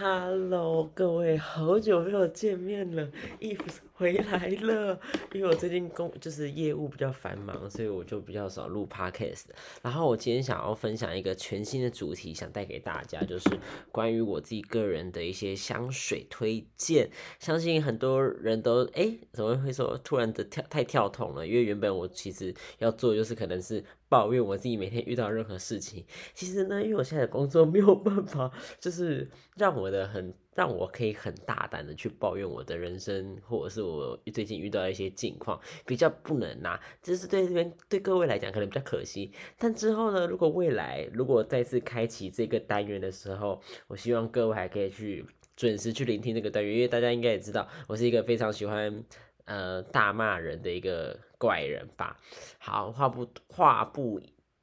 Hello，各位，好久没有见面了，Eve 回来了。因为我最近工就是业务比较繁忙，所以我就比较少录 Podcast。然后我今天想要分享一个全新的主题，想带给大家，就是关于我自己个人的一些香水推荐。相信很多人都哎，怎么会说突然的跳太跳痛了？因为原本我其实要做就是可能是。抱怨我自己每天遇到任何事情，其实呢，因为我现在的工作 没有办法，就是让我的很让我可以很大胆的去抱怨我的人生，或者是我最近遇到一些境况，比较不能拿，这是对这边对各位来讲可能比较可惜。但之后呢，如果未来如果再次开启这个单元的时候，我希望各位还可以去准时去聆听这个单元，因为大家应该也知道，我是一个非常喜欢。呃，大骂人的一个怪人吧。好，话不话不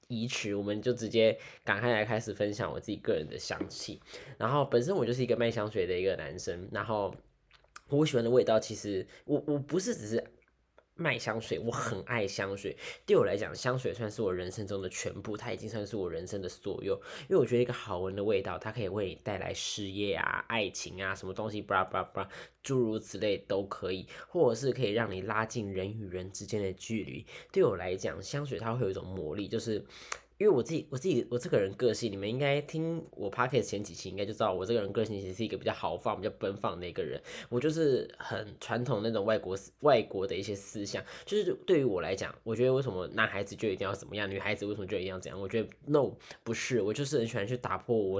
宜迟，我们就直接赶快来开始分享我自己个人的香气。然后，本身我就是一个卖香水的一个男生，然后我喜欢的味道，其实我我不是只是。卖香水，我很爱香水。对我来讲，香水算是我人生中的全部，它已经算是我人生的所有。因为我觉得一个好闻的味道，它可以为你带来事业啊、爱情啊，什么东西，巴拉巴拉巴拉，诸如此类都可以，或者是可以让你拉近人与人之间的距离。对我来讲，香水它会有一种魔力，就是。因为我自己，我自己，我这个人个性，你们应该听我 p o c k e t 前几期，应该就知道我这个人个性其实是一个比较豪放、比较奔放的一个人。我就是很传统那种外国外国的一些思想，就是对于我来讲，我觉得为什么男孩子就一定要怎么样，女孩子为什么就一定要怎样？我觉得 no 不是，我就是很喜欢去打破我。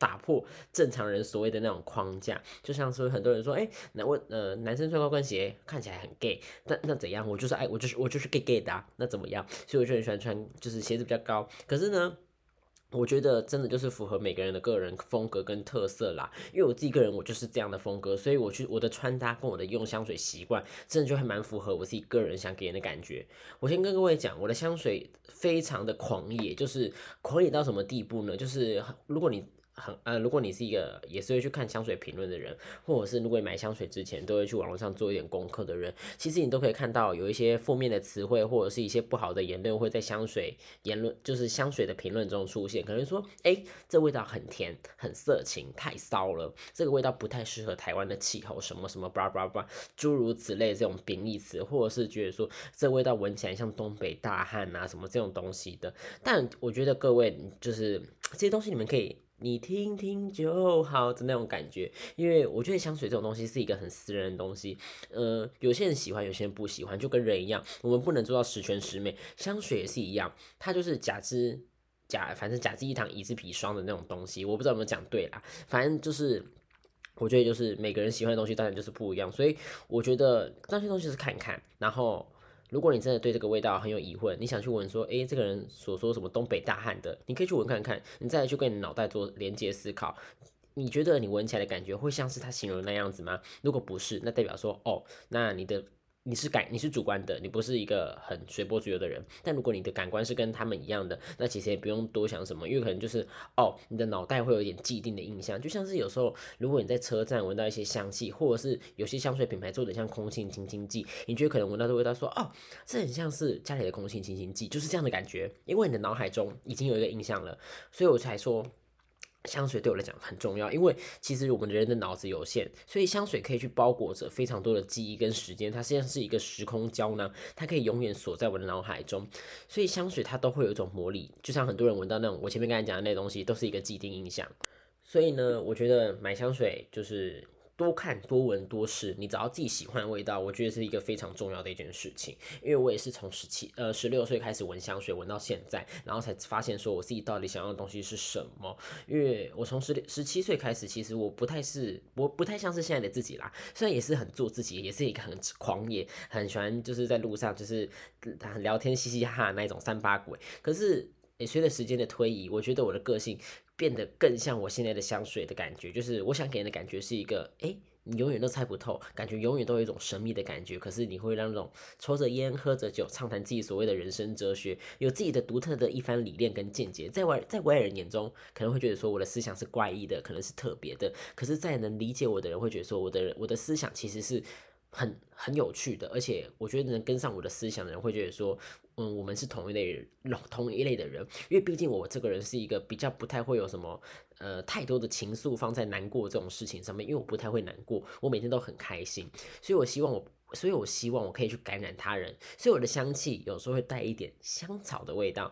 打破正常人所谓的那种框架，就像是很多人说，哎，那我呃男生穿高跟鞋看起来很 gay，那那怎样？我就是爱，我就是我就是 gay gay 的啊，那怎么样？所以我就很喜欢穿，就是鞋子比较高。可是呢，我觉得真的就是符合每个人的个人风格跟特色啦。因为我自己个人我就是这样的风格，所以我去我的穿搭跟我的用香水习惯，真的就还蛮符合我自己个人想给人的感觉。我先跟各位讲，我的香水非常的狂野，就是狂野到什么地步呢？就是如果你很呃，如果你是一个也是会去看香水评论的人，或者是如果你买香水之前都会去网络上做一点功课的人，其实你都可以看到有一些负面的词汇或者是一些不好的言论会在香水言论就是香水的评论中出现，可能说哎这味道很甜很色情太骚了，这个味道不太适合台湾的气候什么什么叭叭叭诸如此类这种贬义词，或者是觉得说这味道闻起来像东北大汉啊什么这种东西的，但我觉得各位就是这些东西你们可以。你听听就好的那种感觉，因为我觉得香水这种东西是一个很私人的东西，呃，有些人喜欢，有些人不喜欢，就跟人一样，我们不能做到十全十美。香水也是一样，它就是甲之甲，反正甲之一糖，乙之砒霜的那种东西，我不知道有没有讲对啦，反正就是，我觉得就是每个人喜欢的东西当然就是不一样，所以我觉得那些东西是看看，然后。如果你真的对这个味道很有疑问，你想去闻说，诶，这个人所说什么东北大汉的，你可以去闻看看，你再去跟你脑袋做连接思考，你觉得你闻起来的感觉会像是他形容那样子吗？如果不是，那代表说，哦，那你的。你是感你是主观的，你不是一个很随波逐流的人。但如果你的感官是跟他们一样的，那其实也不用多想什么，因为可能就是哦，你的脑袋会有一点既定的印象。就像是有时候，如果你在车站闻到一些香气，或者是有些香水品牌做的像空气清新剂，你觉得可能闻到的味道说哦，这很像是家里的空气清新剂，就是这样的感觉，因为你的脑海中已经有一个印象了，所以我才说。香水对我来讲很重要，因为其实我们人的脑子有限，所以香水可以去包裹着非常多的记忆跟时间，它实际上是一个时空胶囊，它可以永远锁在我的脑海中。所以香水它都会有一种魔力，就像很多人闻到那种我前面刚才讲的那东西，都是一个既定印象。所以呢，我觉得买香水就是。多看多闻多试，你找到自己喜欢的味道，我觉得是一个非常重要的一件事情。因为我也是从十七呃十六岁开始闻香水，闻到现在，然后才发现说我自己到底想要的东西是什么。因为我从十六十七岁开始，其实我不太是我不太像是现在的自己啦。虽然也是很做自己，也是一个很狂野，很喜欢就是在路上就是聊天嘻嘻哈哈那种三八鬼。可是也随着时间的推移，我觉得我的个性。变得更像我现在的香水的感觉，就是我想给人的感觉是一个，哎，你永远都猜不透，感觉永远都有一种神秘的感觉。可是你会让那种抽着烟、喝着酒、畅谈自己所谓的人生哲学，有自己的独特的一番理念跟见解，在外在外人眼中可能会觉得说我的思想是怪异的，可能是特别的。可是，在能理解我的人会觉得说我的我的思想其实是很很有趣的，而且我觉得能跟上我的思想的人会觉得说。嗯，我们是同一类人，同一类的人，因为毕竟我这个人是一个比较不太会有什么呃太多的情愫放在难过这种事情上面，因为我不太会难过，我每天都很开心，所以我希望我，所以我希望我可以去感染他人，所以我的香气有时候会带一点香草的味道。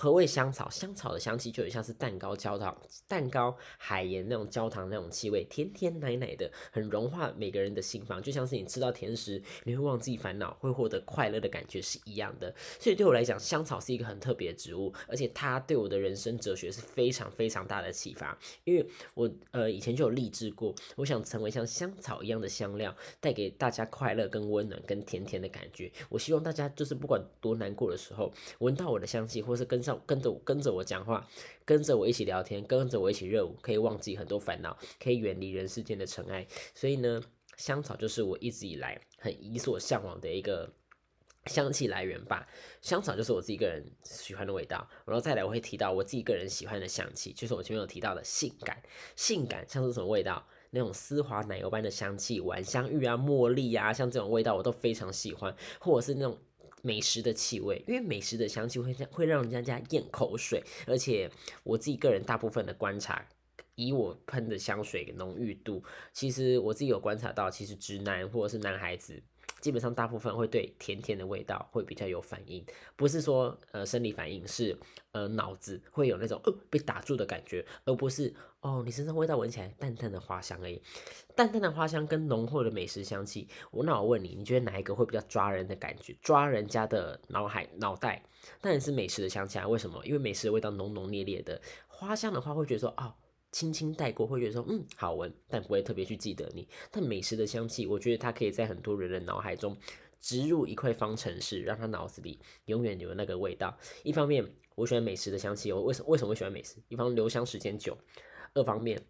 何谓香草？香草的香气就很像是蛋糕焦糖、蛋糕海盐那种焦糖那种气味，甜甜奶奶的，很融化每个人的心房，就像是你吃到甜食，你会忘记烦恼，会获得快乐的感觉是一样的。所以对我来讲，香草是一个很特别的植物，而且它对我的人生哲学是非常非常大的启发。因为我呃以前就有立志过，我想成为像香草一样的香料，带给大家快乐、跟温暖、跟甜甜的感觉。我希望大家就是不管多难过的时候，闻到我的香气，或是跟上。跟着跟着我讲话，跟着我一起聊天，跟着我一起热舞，可以忘记很多烦恼，可以远离人世间的尘埃。所以呢，香草就是我一直以来很以所向往的一个香气来源吧。香草就是我自己个人喜欢的味道。然后再来，我会提到我自己个人喜欢的香气，就是我前面有提到的性感。性感像是什么味道？那种丝滑奶油般的香气，晚香玉啊、茉莉啊，像这种味道我都非常喜欢，或者是那种。美食的气味，因为美食的香气会会让人家家咽口水，而且我自己个人大部分的观察，以我喷的香水浓郁度，其实我自己有观察到，其实直男或者是男孩子。基本上大部分会对甜甜的味道会比较有反应，不是说呃生理反应，是呃脑子会有那种呃被打住的感觉，而不是哦你身上味道闻起来淡淡的花香而已。淡淡的花香跟浓厚的美食香气，我那我问你，你觉得哪一个会比较抓人的感觉，抓人家的脑海脑袋？当然是美食的香气啊，为什么？因为美食的味道浓浓烈烈的，花香的话会觉得说哦。轻轻带过，会觉得说嗯好闻，但不会特别去记得你。但美食的香气，我觉得它可以在很多人的脑海中植入一块方程式，让他脑子里永远有那个味道。一方面，我喜欢美食的香气，我为什为什么会喜欢美食？一方留香时间久，二方面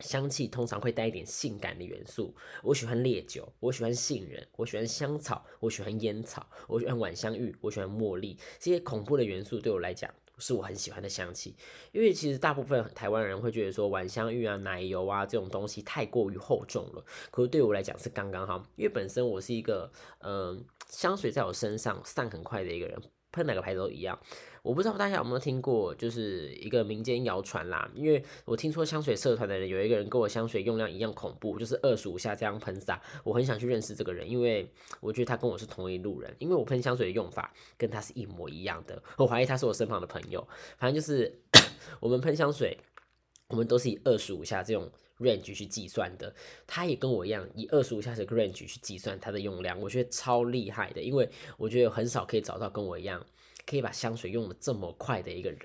香气通常会带一点性感的元素。我喜欢烈酒，我喜欢杏仁，我喜欢香草，我喜欢烟草，我喜欢晚香玉，我喜欢茉莉，这些恐怖的元素对我来讲。是我很喜欢的香气，因为其实大部分台湾人会觉得说晚香玉啊、奶油啊这种东西太过于厚重了，可是对我来讲是刚刚好，因为本身我是一个嗯香水在我身上散很快的一个人。喷哪个牌子都一样，我不知道大家有没有听过，就是一个民间谣传啦。因为我听说香水社团的人有一个人跟我香水用量一样恐怖，就是二十五下这样喷洒。我很想去认识这个人，因为我觉得他跟我是同一路人，因为我喷香水的用法跟他是一模一样的。我怀疑他是我身旁的朋友。反正就是 我们喷香水，我们都是以二十五下这种 range 去计算的。他也跟我一样，以二十五下这个 range 去计算它的用量，我觉得超厉害的，因为我觉得很少可以找到跟我一样。可以把香水用的这么快的一个人，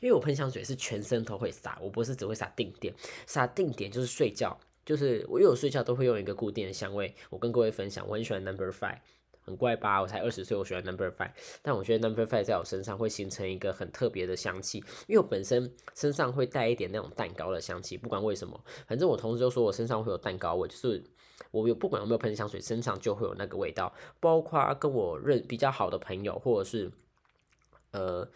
因为我喷香水是全身都会撒，我不是只会撒定点，撒定点就是睡觉，就是我有睡觉都会用一个固定的香味。我跟各位分享，我很喜欢 Number Five，很怪吧？我才二十岁，我喜欢 Number Five，但我觉得 Number Five 在我身上会形成一个很特别的香气，因为我本身身上会带一点那种蛋糕的香气，不管为什么，反正我同事就说我身上会有蛋糕味，就是我有不管有没有喷香水，身上就会有那个味道，包括跟我认比较好的朋友或者是。呃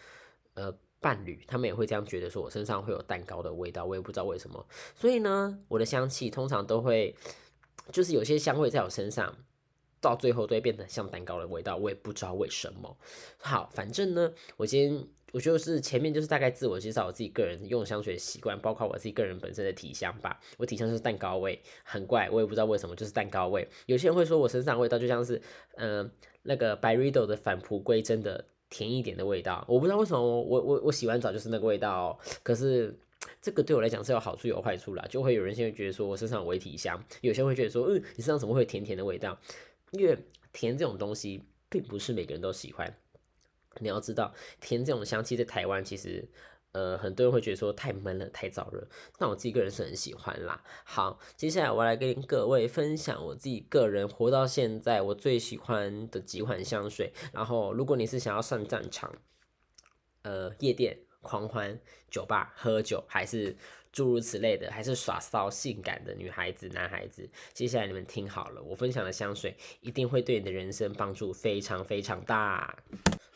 呃，伴侣他们也会这样觉得，说我身上会有蛋糕的味道，我也不知道为什么。所以呢，我的香气通常都会，就是有些香味在我身上，到最后都会变得像蛋糕的味道，我也不知道为什么。好，反正呢，我今天，我就是前面就是大概自我介绍我自己个人用香水习惯，包括我自己个人本身的体香吧。我体香是蛋糕味，很怪，我也不知道为什么，就是蛋糕味。有些人会说我身上味道就像是，嗯，那个白瑞豆的返璞归真的。甜一点的味道，我不知道为什么我我我洗完澡就是那个味道，可是这个对我来讲是有好处有坏处啦，就会有人现在觉得说我身上有体香，有些人会觉得说，嗯，你身上怎么会甜甜的味道？因为甜这种东西并不是每个人都喜欢，你要知道，甜这种香气在台湾其实。呃，很多人会觉得说太闷了，太燥热，但我自己个人是很喜欢啦。好，接下来我来跟各位分享我自己个人活到现在我最喜欢的几款香水。然后，如果你是想要上战场，呃，夜店狂欢、酒吧喝酒，还是诸如此类的，还是耍骚性感的女孩子、男孩子，接下来你们听好了，我分享的香水一定会对你的人生帮助非常非常大。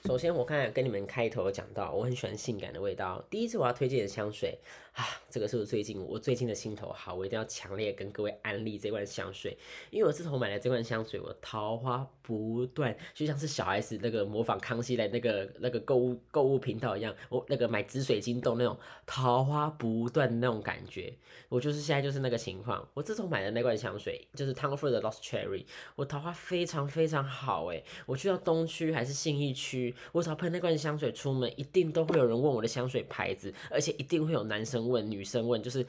首先，我刚才跟你们开头讲到，我很喜欢性感的味道。第一次我要推荐的香水啊，这个是我最近我最近的心头好，我一定要强烈跟各位安利这罐香水，因为我自从买了这罐香水，我桃花不断，就像是小 S 那个模仿康熙来那个那个购物购物频道一样，我那个买紫水晶豆那种桃花不断那种感觉，我就是现在就是那个情况。我自从买的那罐香水就是 Tom Ford 的 Lost Cherry，我桃花非常非常好诶，我去到东区还是信义区。我只要喷那罐香水出门，一定都会有人问我的香水牌子，而且一定会有男生问、女生问，就是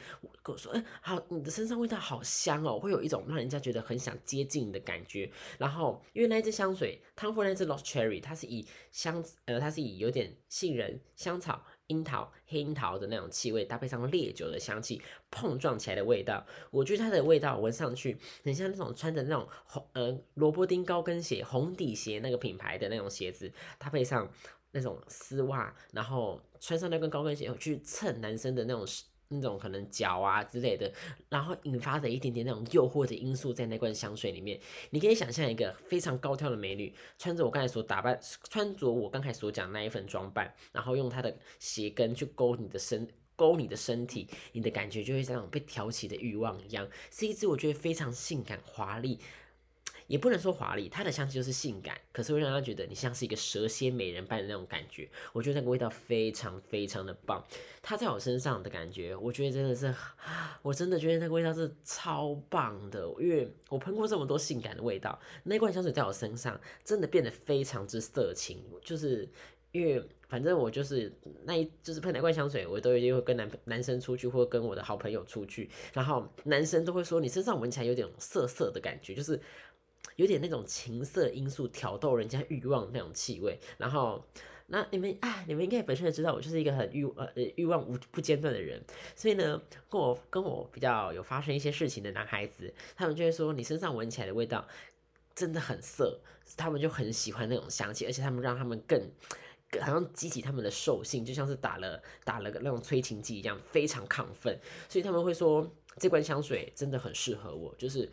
跟我说：“哎，好，你的身上味道好香哦，会有一种让人家觉得很想接近的感觉。”然后，因为那支香水，汤夫那支 Lost Cherry，它是以香，呃，它是以有点杏仁、香草。樱桃、黑樱桃的那种气味，搭配上烈酒的香气，碰撞起来的味道，我觉得它的味道闻上去很像那种穿着那种红呃萝卜丁高跟鞋、红底鞋那个品牌的那种鞋子，搭配上那种丝袜，然后穿上那根高跟鞋去蹭男生的那种。那种可能脚啊之类的，然后引发的一点点那种诱惑的因素在那罐香水里面，你可以想象一个非常高挑的美女，穿着我刚才所打扮，穿着我刚才所讲那一份装扮，然后用她的鞋跟去勾你的身，勾你的身体，你的感觉就会像被挑起的欲望一样，是一支我觉得非常性感华丽。也不能说华丽，它的香气就是性感，可是会让他觉得你像是一个蛇蝎美人般的那种感觉。我觉得那个味道非常非常的棒，它在我身上的感觉，我觉得真的是，我真的觉得那个味道是超棒的。因为我喷过这么多性感的味道，那罐香水在我身上真的变得非常之色情。就是因为反正我就是那一就是喷那罐香水，我都一定会跟男男生出去，或跟我的好朋友出去，然后男生都会说你身上闻起来有点涩涩的感觉，就是。有点那种情色因素挑逗人家欲望那种气味，然后那你们啊，你们应该本身也知道，我就是一个很欲呃欲望无不间断的人，所以呢，跟我跟我比较有发生一些事情的男孩子，他们就会说你身上闻起来的味道真的很色，他们就很喜欢那种香气，而且他们让他们更好像激起他们的兽性，就像是打了打了个那种催情剂一样，非常亢奋，所以他们会说这罐香水真的很适合我，就是。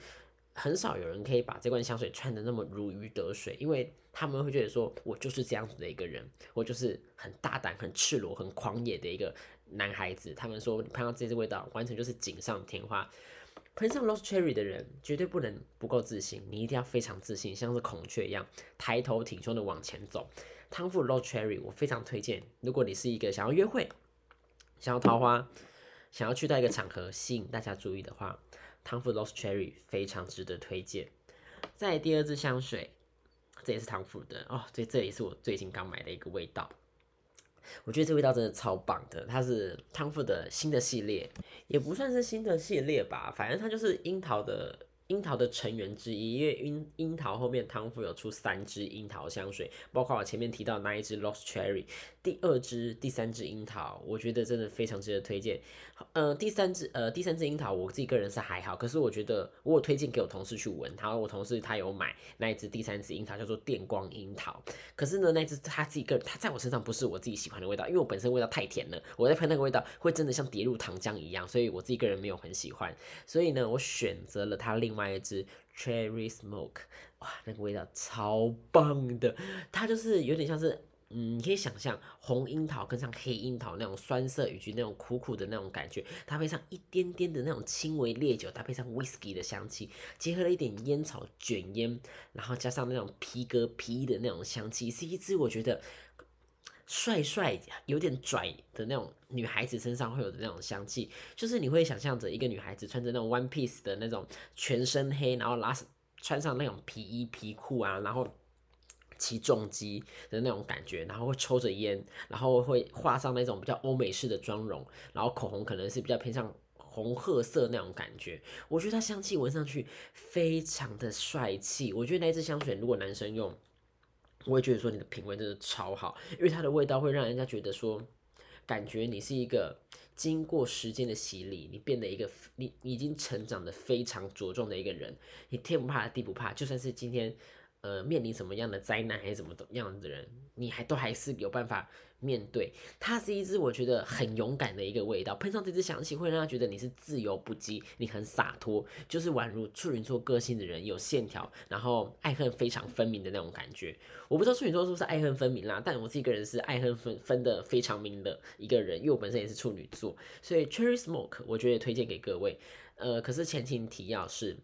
很少有人可以把这罐香水穿的那么如鱼得水，因为他们会觉得说，我就是这样子的一个人，我就是很大胆、很赤裸、很狂野的一个男孩子。他们说，喷到这支味道，完全就是锦上添花。喷上 Lost Cherry 的人，绝对不能不够自信，你一定要非常自信，像是孔雀一样，抬头挺胸的往前走。汤富 Lost Cherry，我非常推荐。如果你是一个想要约会、想要桃花、想要去到一个场合吸引大家注意的话。汤富 Lost Cherry 非常值得推荐。再第二支香水，这也是汤富的哦，这这也是我最近刚买的一个味道。我觉得这味道真的超棒的，它是汤富的新的系列，也不算是新的系列吧，反正它就是樱桃的。樱桃的成员之一，因为樱樱桃后面汤富有出三支樱桃香水，包括我前面提到那一支 Lost Cherry，第二支、第三支樱桃，我觉得真的非常值得推荐。呃，第三支呃第三支樱桃，我自己个人是还好，可是我觉得我有推荐给我同事去闻，然后我同事他有买那一支第三支樱桃，叫做电光樱桃。可是呢，那支他自己个人，他在我身上不是我自己喜欢的味道，因为我本身味道太甜了，我在喷那个味道会真的像跌入糖浆一样，所以我自己个人没有很喜欢。所以呢，我选择了它另。买一支 Cherry Smoke，哇，那个味道超棒的，它就是有点像是，嗯，你可以想象红樱桃跟上黑樱桃那种酸涩以及那种苦苦的那种感觉，搭配上一点点的那种轻微烈酒，搭配上 Whisky 的香气，结合了一点烟草卷烟，然后加上那种皮革皮衣的那种香气，是一支我觉得。帅帅有点拽的那种女孩子身上会有的那种香气，就是你会想象着一个女孩子穿着那种 one piece 的那种全身黑，然后拉穿上那种皮衣皮裤啊，然后骑重机的那种感觉，然后会抽着烟，然后会画上那种比较欧美式的妆容，然后口红可能是比较偏向红褐色那种感觉。我觉得它香气闻上去非常的帅气。我觉得那支香水如果男生用。我会觉得说你的品味真的超好，因为它的味道会让人家觉得说，感觉你是一个经过时间的洗礼，你变得一个你已经成长的非常茁壮的一个人，你天不怕地不怕，就算是今天呃面临什么样的灾难还是怎么怎样的人，你还都还是有办法。面对它是一支我觉得很勇敢的一个味道，喷上这支香气会让他觉得你是自由不羁，你很洒脱，就是宛如处女座个性的人，有线条，然后爱恨非常分明的那种感觉。我不知道处女座是不是爱恨分明啦，但我这个人是爱恨分分的非常明的一个人，因为我本身也是处女座，所以 Cherry Smoke 我觉得推荐给各位。呃，可是前提提要是。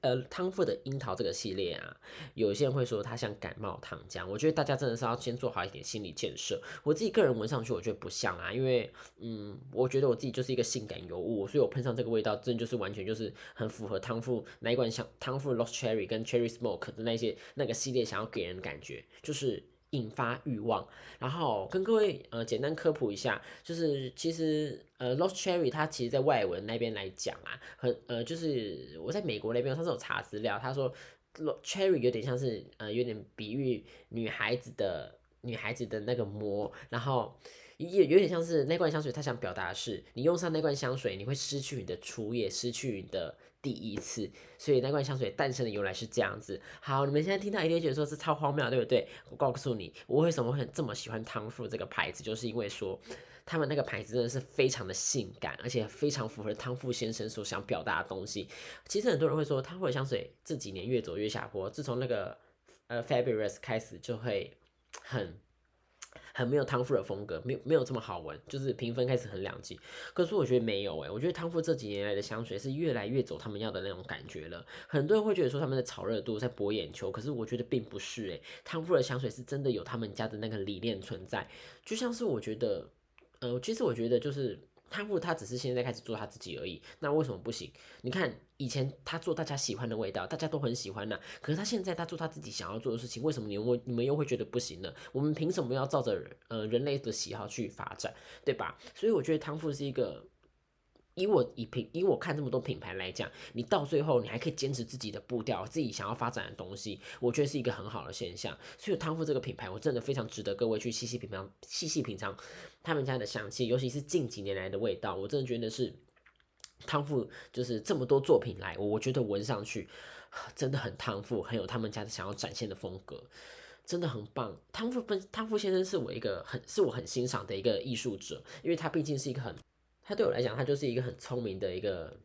呃，汤富的樱桃这个系列啊，有些人会说它像感冒糖浆，我觉得大家真的是要先做好一点心理建设。我自己个人闻上去，我觉得不像啊，因为嗯，我觉得我自己就是一个性感尤物，所以我喷上这个味道，真的就是完全就是很符合汤富那一罐香汤富 Lost Cherry 跟 Cherry Smoke 的那些那个系列想要给人的感觉，就是。引发欲望，然后跟各位呃简单科普一下，就是其实呃 Lost Cherry 它其实在外文那边来讲啊，很呃就是我在美国那边，它是有查资料，他说 Lost Cherry 有点像是呃有点比喻女孩子的女孩子的那个魔，然后也有点像是那罐香水，他想表达的是你用上那罐香水，你会失去你的初夜，失去你的。第一次，所以那罐香水诞生的由来是这样子。好，你们现在听到一定觉得说是超荒谬，对不对？我告诉你，我为什么会这么喜欢汤富这个牌子，就是因为说他们那个牌子真的是非常的性感，而且非常符合汤富先生所想表达的东西。其实很多人会说，汤富的香水这几年越走越下坡，自从那个呃 Fabulous 开始就会很。很没有汤富的风格，没有没有这么好闻，就是评分开始很两极。可是我觉得没有哎，我觉得汤富这几年来的香水是越来越走他们要的那种感觉了。很多人会觉得说他们的炒热度在博眼球，可是我觉得并不是哎，汤富的香水是真的有他们家的那个理念存在。就像是我觉得，呃，其实我觉得就是。汤富他只是现在开始做他自己而已，那为什么不行？你看以前他做大家喜欢的味道，大家都很喜欢呢。可是他现在他做他自己想要做的事情，为什么你们你们又会觉得不行呢？我们凭什么要照着呃人类的喜好去发展，对吧？所以我觉得汤富是一个。以我以品以我看这么多品牌来讲，你到最后你还可以坚持自己的步调，自己想要发展的东西，我觉得是一个很好的现象。所以汤富这个品牌，我真的非常值得各位去细细品尝，细细品尝他们家的香气，尤其是近几年来的味道，我真的觉得是汤富就是这么多作品来，我觉得闻上去真的很汤富，很有他们家的想要展现的风格，真的很棒。汤富本汤富先生是我一个很是我很欣赏的一个艺术者，因为他毕竟是一个很。他对我来讲，他就是一个很聪明的一个，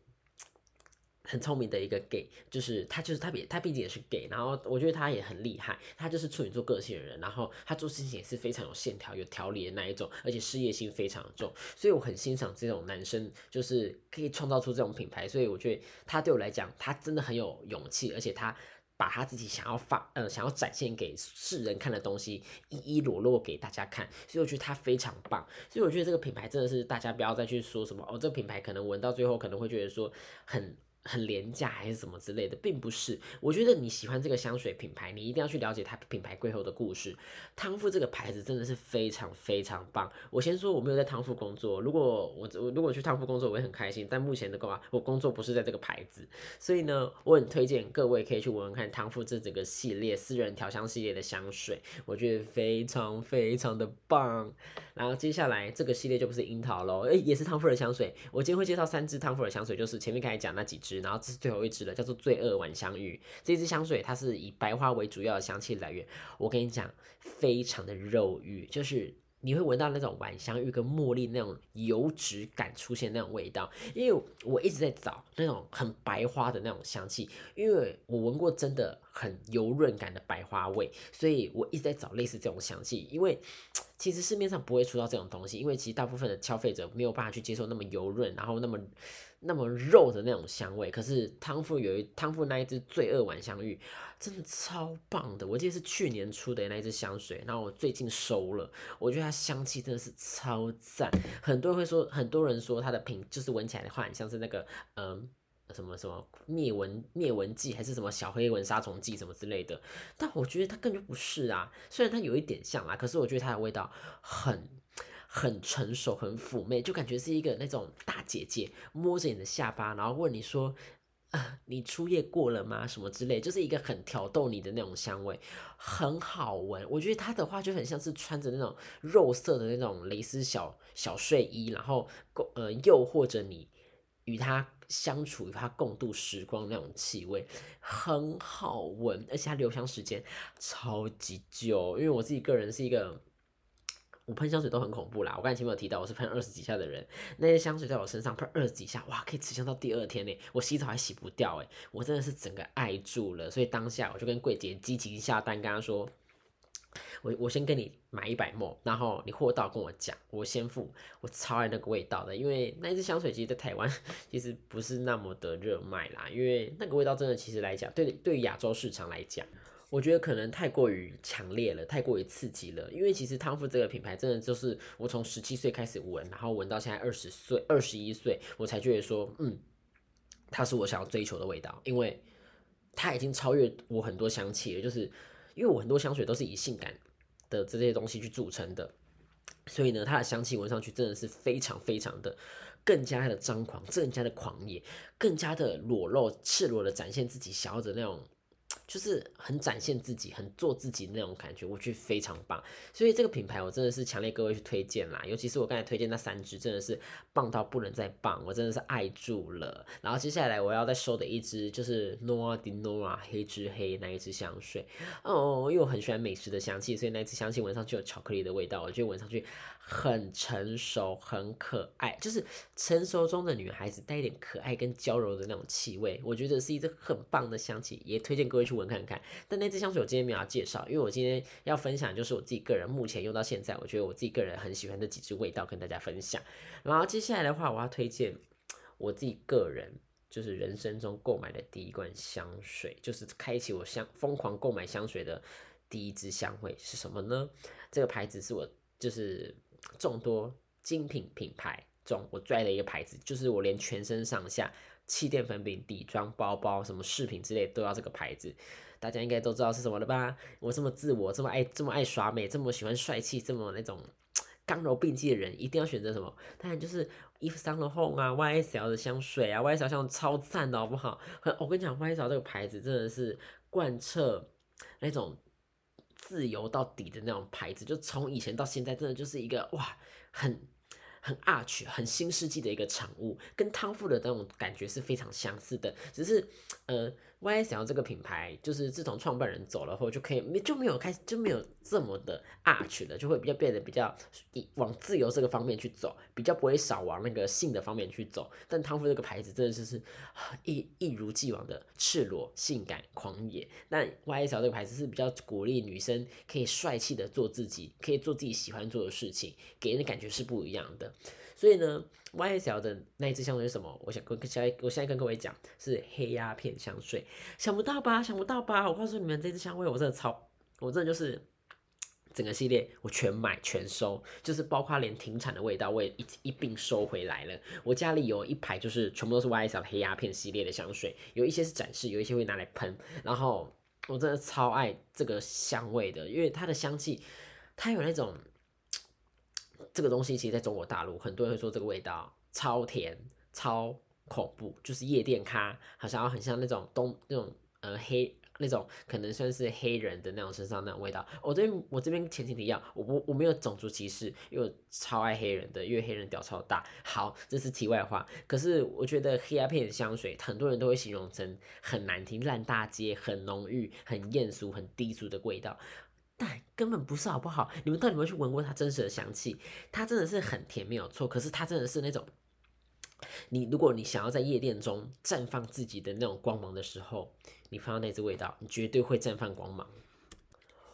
很聪明的一个 gay，就是他就是他比他毕竟也是 gay，然后我觉得他也很厉害，他就是处女座个性的人，然后他做事情也是非常有线条、有条理的那一种，而且事业心非常重，所以我很欣赏这种男生，就是可以创造出这种品牌，所以我觉得他对我来讲，他真的很有勇气，而且他。把他自己想要发呃想要展现给世人看的东西一一裸露给大家看，所以我觉得他非常棒。所以我觉得这个品牌真的是大家不要再去说什么哦，这个品牌可能闻到最后可能会觉得说很。很廉价还是什么之类的，并不是。我觉得你喜欢这个香水品牌，你一定要去了解它品牌背后的故事。汤富这个牌子真的是非常非常棒。我先说我没有在汤富工作，如果我我如果去汤富工作，我会很开心。但目前的话，我工作不是在这个牌子，所以呢，我很推荐各位可以去闻闻看汤富这整个系列私人调香系列的香水，我觉得非常非常的棒。然后接下来这个系列就不是樱桃喽，诶，也是汤富的香水。我今天会介绍三支汤富的香水，就是前面开始讲那几支。然后这是最后一支了，叫做罪恶晚香玉。这支香水它是以白花为主要的香气来源。我跟你讲，非常的肉欲，就是你会闻到那种晚香玉跟茉莉那种油脂感出现那种味道。因为我一直在找那种很白花的那种香气，因为我闻过真的很油润感的白花味，所以我一直在找类似这种香气。因为其实市面上不会出到这种东西，因为其实大部分的消费者没有办法去接受那么油润，然后那么。那么肉的那种香味，可是汤富有一汤富那一支罪恶晚香玉，真的超棒的。我记得是去年出的那一支香水，然后我最近收了，我觉得它香气真的是超赞。很多人会说，很多人说它的品就是闻起来的话，很像是那个嗯什么什么灭蚊灭蚊剂，还是什么小黑蚊杀虫剂什么之类的。但我觉得它根本就不是啊，虽然它有一点像啊，可是我觉得它的味道很。很成熟，很妩媚，就感觉是一个那种大姐姐摸着你的下巴，然后问你说：“啊，你初夜过了吗？什么之类，就是一个很挑逗你的那种香味，很好闻。我觉得它的话就很像是穿着那种肉色的那种蕾丝小小睡衣，然后呃诱惑着你与它相处、与它共度时光那种气味，很好闻，而且它留香时间超级久。因为我自己个人是一个。我喷香水都很恐怖啦，我刚才前面有提到，我是喷二十几下的人，那些香水在我身上喷二十几下，哇，可以持香到第二天呢，我洗澡还洗不掉哎，我真的是整个爱住了，所以当下我就跟柜姐激情下单，跟她说，我我先跟你买一百沫，然后你货到跟我讲，我先付，我超爱那个味道的，因为那一支香水其实，在台湾 其实不是那么的热卖啦，因为那个味道真的其实来讲，对对于亚洲市场来讲。我觉得可能太过于强烈了，太过于刺激了。因为其实汤夫这个品牌真的就是我从十七岁开始闻，然后闻到现在二十岁、二十一岁，我才觉得说，嗯，它是我想要追求的味道。因为它已经超越我很多香气了，就是因为我很多香水都是以性感的这些东西去组成的，所以呢，它的香气闻上去真的是非常非常的更加的张狂，更加的狂野，更加的裸露、赤裸的展现自己想要的那种。就是很展现自己、很做自己那种感觉，我觉得非常棒。所以这个品牌我真的是强烈各位去推荐啦，尤其是我刚才推荐那三支，真的是棒到不能再棒，我真的是爱住了。然后接下来我要再收的一支就是 Noa di Noa 黑之黑那一支香水哦，因为我很喜欢美食的香气，所以那一支香气闻上去有巧克力的味道，我觉得闻上去很成熟、很可爱，就是成熟中的女孩子带一点可爱跟娇柔的那种气味，我觉得是一支很棒的香气，也推荐各位去。闻看看，但那支香水我今天没有介绍，因为我今天要分享就是我自己个人目前用到现在，我觉得我自己个人很喜欢的几支味道跟大家分享。然后接下来的话，我要推荐我自己个人就是人生中购买的第一罐香水，就是开启我香疯狂购买香水的第一支香味是什么呢？这个牌子是我就是众多精品品牌中我最爱的一个牌子，就是我连全身上下。气垫粉饼、底妆、包包、什么饰品之类都要这个牌子，大家应该都知道是什么了吧？我这么自我、这么爱、这么爱耍美、这么喜欢帅气、这么那种刚柔并济的人，一定要选择什么？当然就是 Eve Saint Laurent 啊，YSL 的香水啊，YSL 香超赞的好不好？我跟你讲，YSL 这个牌子真的是贯彻那种自由到底的那种牌子，就从以前到现在，真的就是一个哇，很。很 arch，很新世纪的一个产物，跟汤富的那种感觉是非常相似的，只是呃。YSL 这个品牌，就是自从创办人走了后，就可以没就没有开始就没有这么的 arch 了，就会比较变得比较往自由这个方面去走，比较不会少往那个性的方面去走。但汤夫这个牌子真的就是一一如既往的赤裸、性感、狂野。那 YSL 这个牌子是比较鼓励女生可以帅气的做自己，可以做自己喜欢做的事情，给人的感觉是不一样的。所以呢，YSL 的那一支香水是什么？我想跟现在我现在跟各位讲，是黑鸦片香水。想不到吧？想不到吧？我告诉你们，这支香味我真的超，我真的就是整个系列我全买全收，就是包括连停产的味道我也一一并收回来了。我家里有一排就是全部都是 YSL 黑鸦片系列的香水，有一些是展示，有一些会拿来喷。然后我真的超爱这个香味的，因为它的香气，它有那种。这个东西其实在中国大陆，很多人会说这个味道超甜、超恐怖，就是夜店咖，好像很像那种东那种呃黑那种可能算是黑人的那种身上那种味道。我这边我这边前提提要，我不我没有种族歧视，因为我超爱黑人的，因为黑人屌超大。好，这是题外话。可是我觉得黑鸦片香水，很多人都会形容成很难听、烂大街、很浓郁、很艳俗、很低俗的味道。但根本不是好不好？你们到底有没有去闻过它真实的香气？它真的是很甜，没有错。可是它真的是那种，你如果你想要在夜店中绽放自己的那种光芒的时候，你闻到那支味道，你绝对会绽放光芒。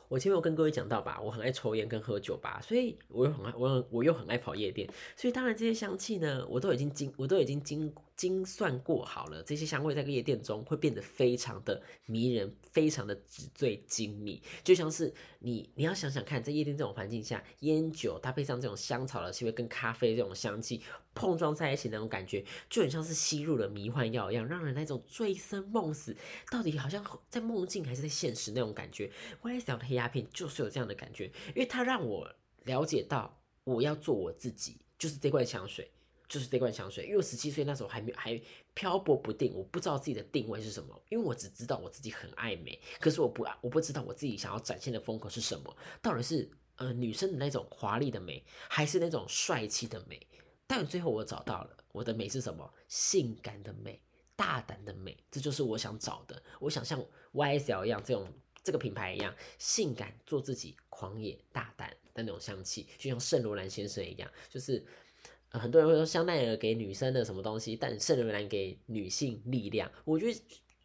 我前面有跟各位讲到吧，我很爱抽烟跟喝酒吧，所以我又很爱我我又很爱跑夜店，所以当然这些香气呢，我都已经经我都已经经精算过好了，这些香味在夜店中会变得非常的迷人，非常的纸醉金迷，就像是你你要想想看，在夜店这种环境下，烟酒搭配上这种香草的气味跟咖啡这种香气碰撞在一起那种感觉，就很像是吸入了迷幻药一样，让人那种醉生梦死，到底好像在梦境还是在现实那种感觉。YSL 的黑鸦片就是有这样的感觉，因为它让我了解到我要做我自己，就是这罐香水。就是这罐香水，因为我十七岁那时候还没还漂泊不定，我不知道自己的定位是什么，因为我只知道我自己很爱美，可是我不我不知道我自己想要展现的风格是什么，到底是呃女生的那种华丽的美，还是那种帅气的美？但最后我找到了我的美是什么？性感的美，大胆的美，这就是我想找的。我想像 YSL 一样，这种这个品牌一样，性感，做自己，狂野大胆的那种香气，就像圣罗兰先生一样，就是很多人会说香奈儿给女生的什么东西，但圣罗兰给女性力量。我觉得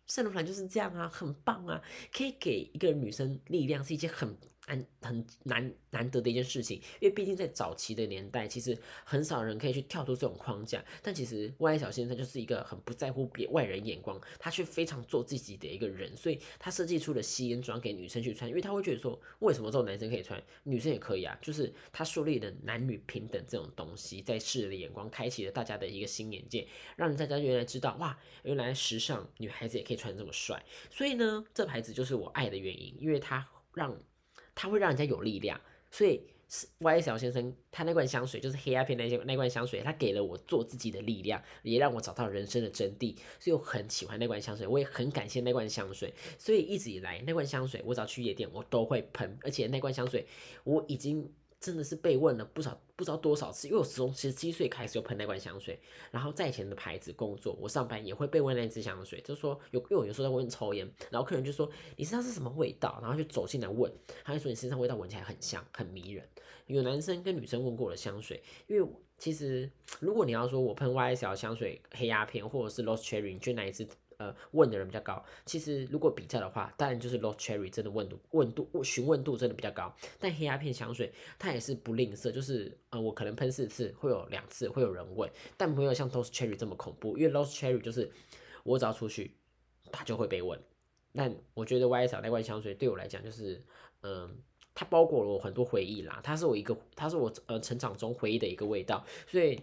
圣罗兰就是这样啊，很棒啊，可以给一个女生力量，是一件很。难很难难得的一件事情，因为毕竟在早期的年代，其实很少人可以去跳出这种框架。但其实外小先生就是一个很不在乎别外人眼光，他却非常做自己的一个人，所以他设计出了吸烟装给女生去穿，因为他会觉得说，为什么这种男生可以穿，女生也可以啊？就是他树立的男女平等这种东西，在世人的眼光开启了大家的一个新眼界，让大家原来知道哇，原来时尚女孩子也可以穿这么帅。所以呢，这牌子就是我爱的原因，因为它让。它会让人家有力量，所以 YSL 先生他那罐香水就是黑鸦片那些那罐香水，他给了我做自己的力量，也让我找到人生的真谛，所以我很喜欢那罐香水，我也很感谢那罐香水，所以一直以来那罐香水我只要去夜店我都会喷，而且那罐香水我已经。真的是被问了不少，不知道多少次，因为我从十七岁开始就喷那罐香水，然后在以前的牌子工作，我上班也会被问那支香水，就说有，因为我有时候在问抽烟，然后客人就说你身上是什么味道，然后就走进来问，他就说你身上味道闻起来很香，很迷人。有男生跟女生问过我的香水，因为其实如果你要说我喷 YSL 香水黑鸦片或者是 Lost Cherry，你觉得哪一支？呃，问的人比较高。其实如果比较的话，当然就是 Lost Cherry 真的问度、问度、询问度真的比较高。但黑鸦片香水它也是不吝啬，就是呃，我可能喷四次，会有两次会有人问，但没有像 Lost Cherry 这么恐怖。因为 Lost Cherry 就是我只要出去，它就会被问。但我觉得 YSL 那罐香水对我来讲，就是嗯，它包裹了我很多回忆啦。它是我一个，它是我呃成长中回忆的一个味道。所以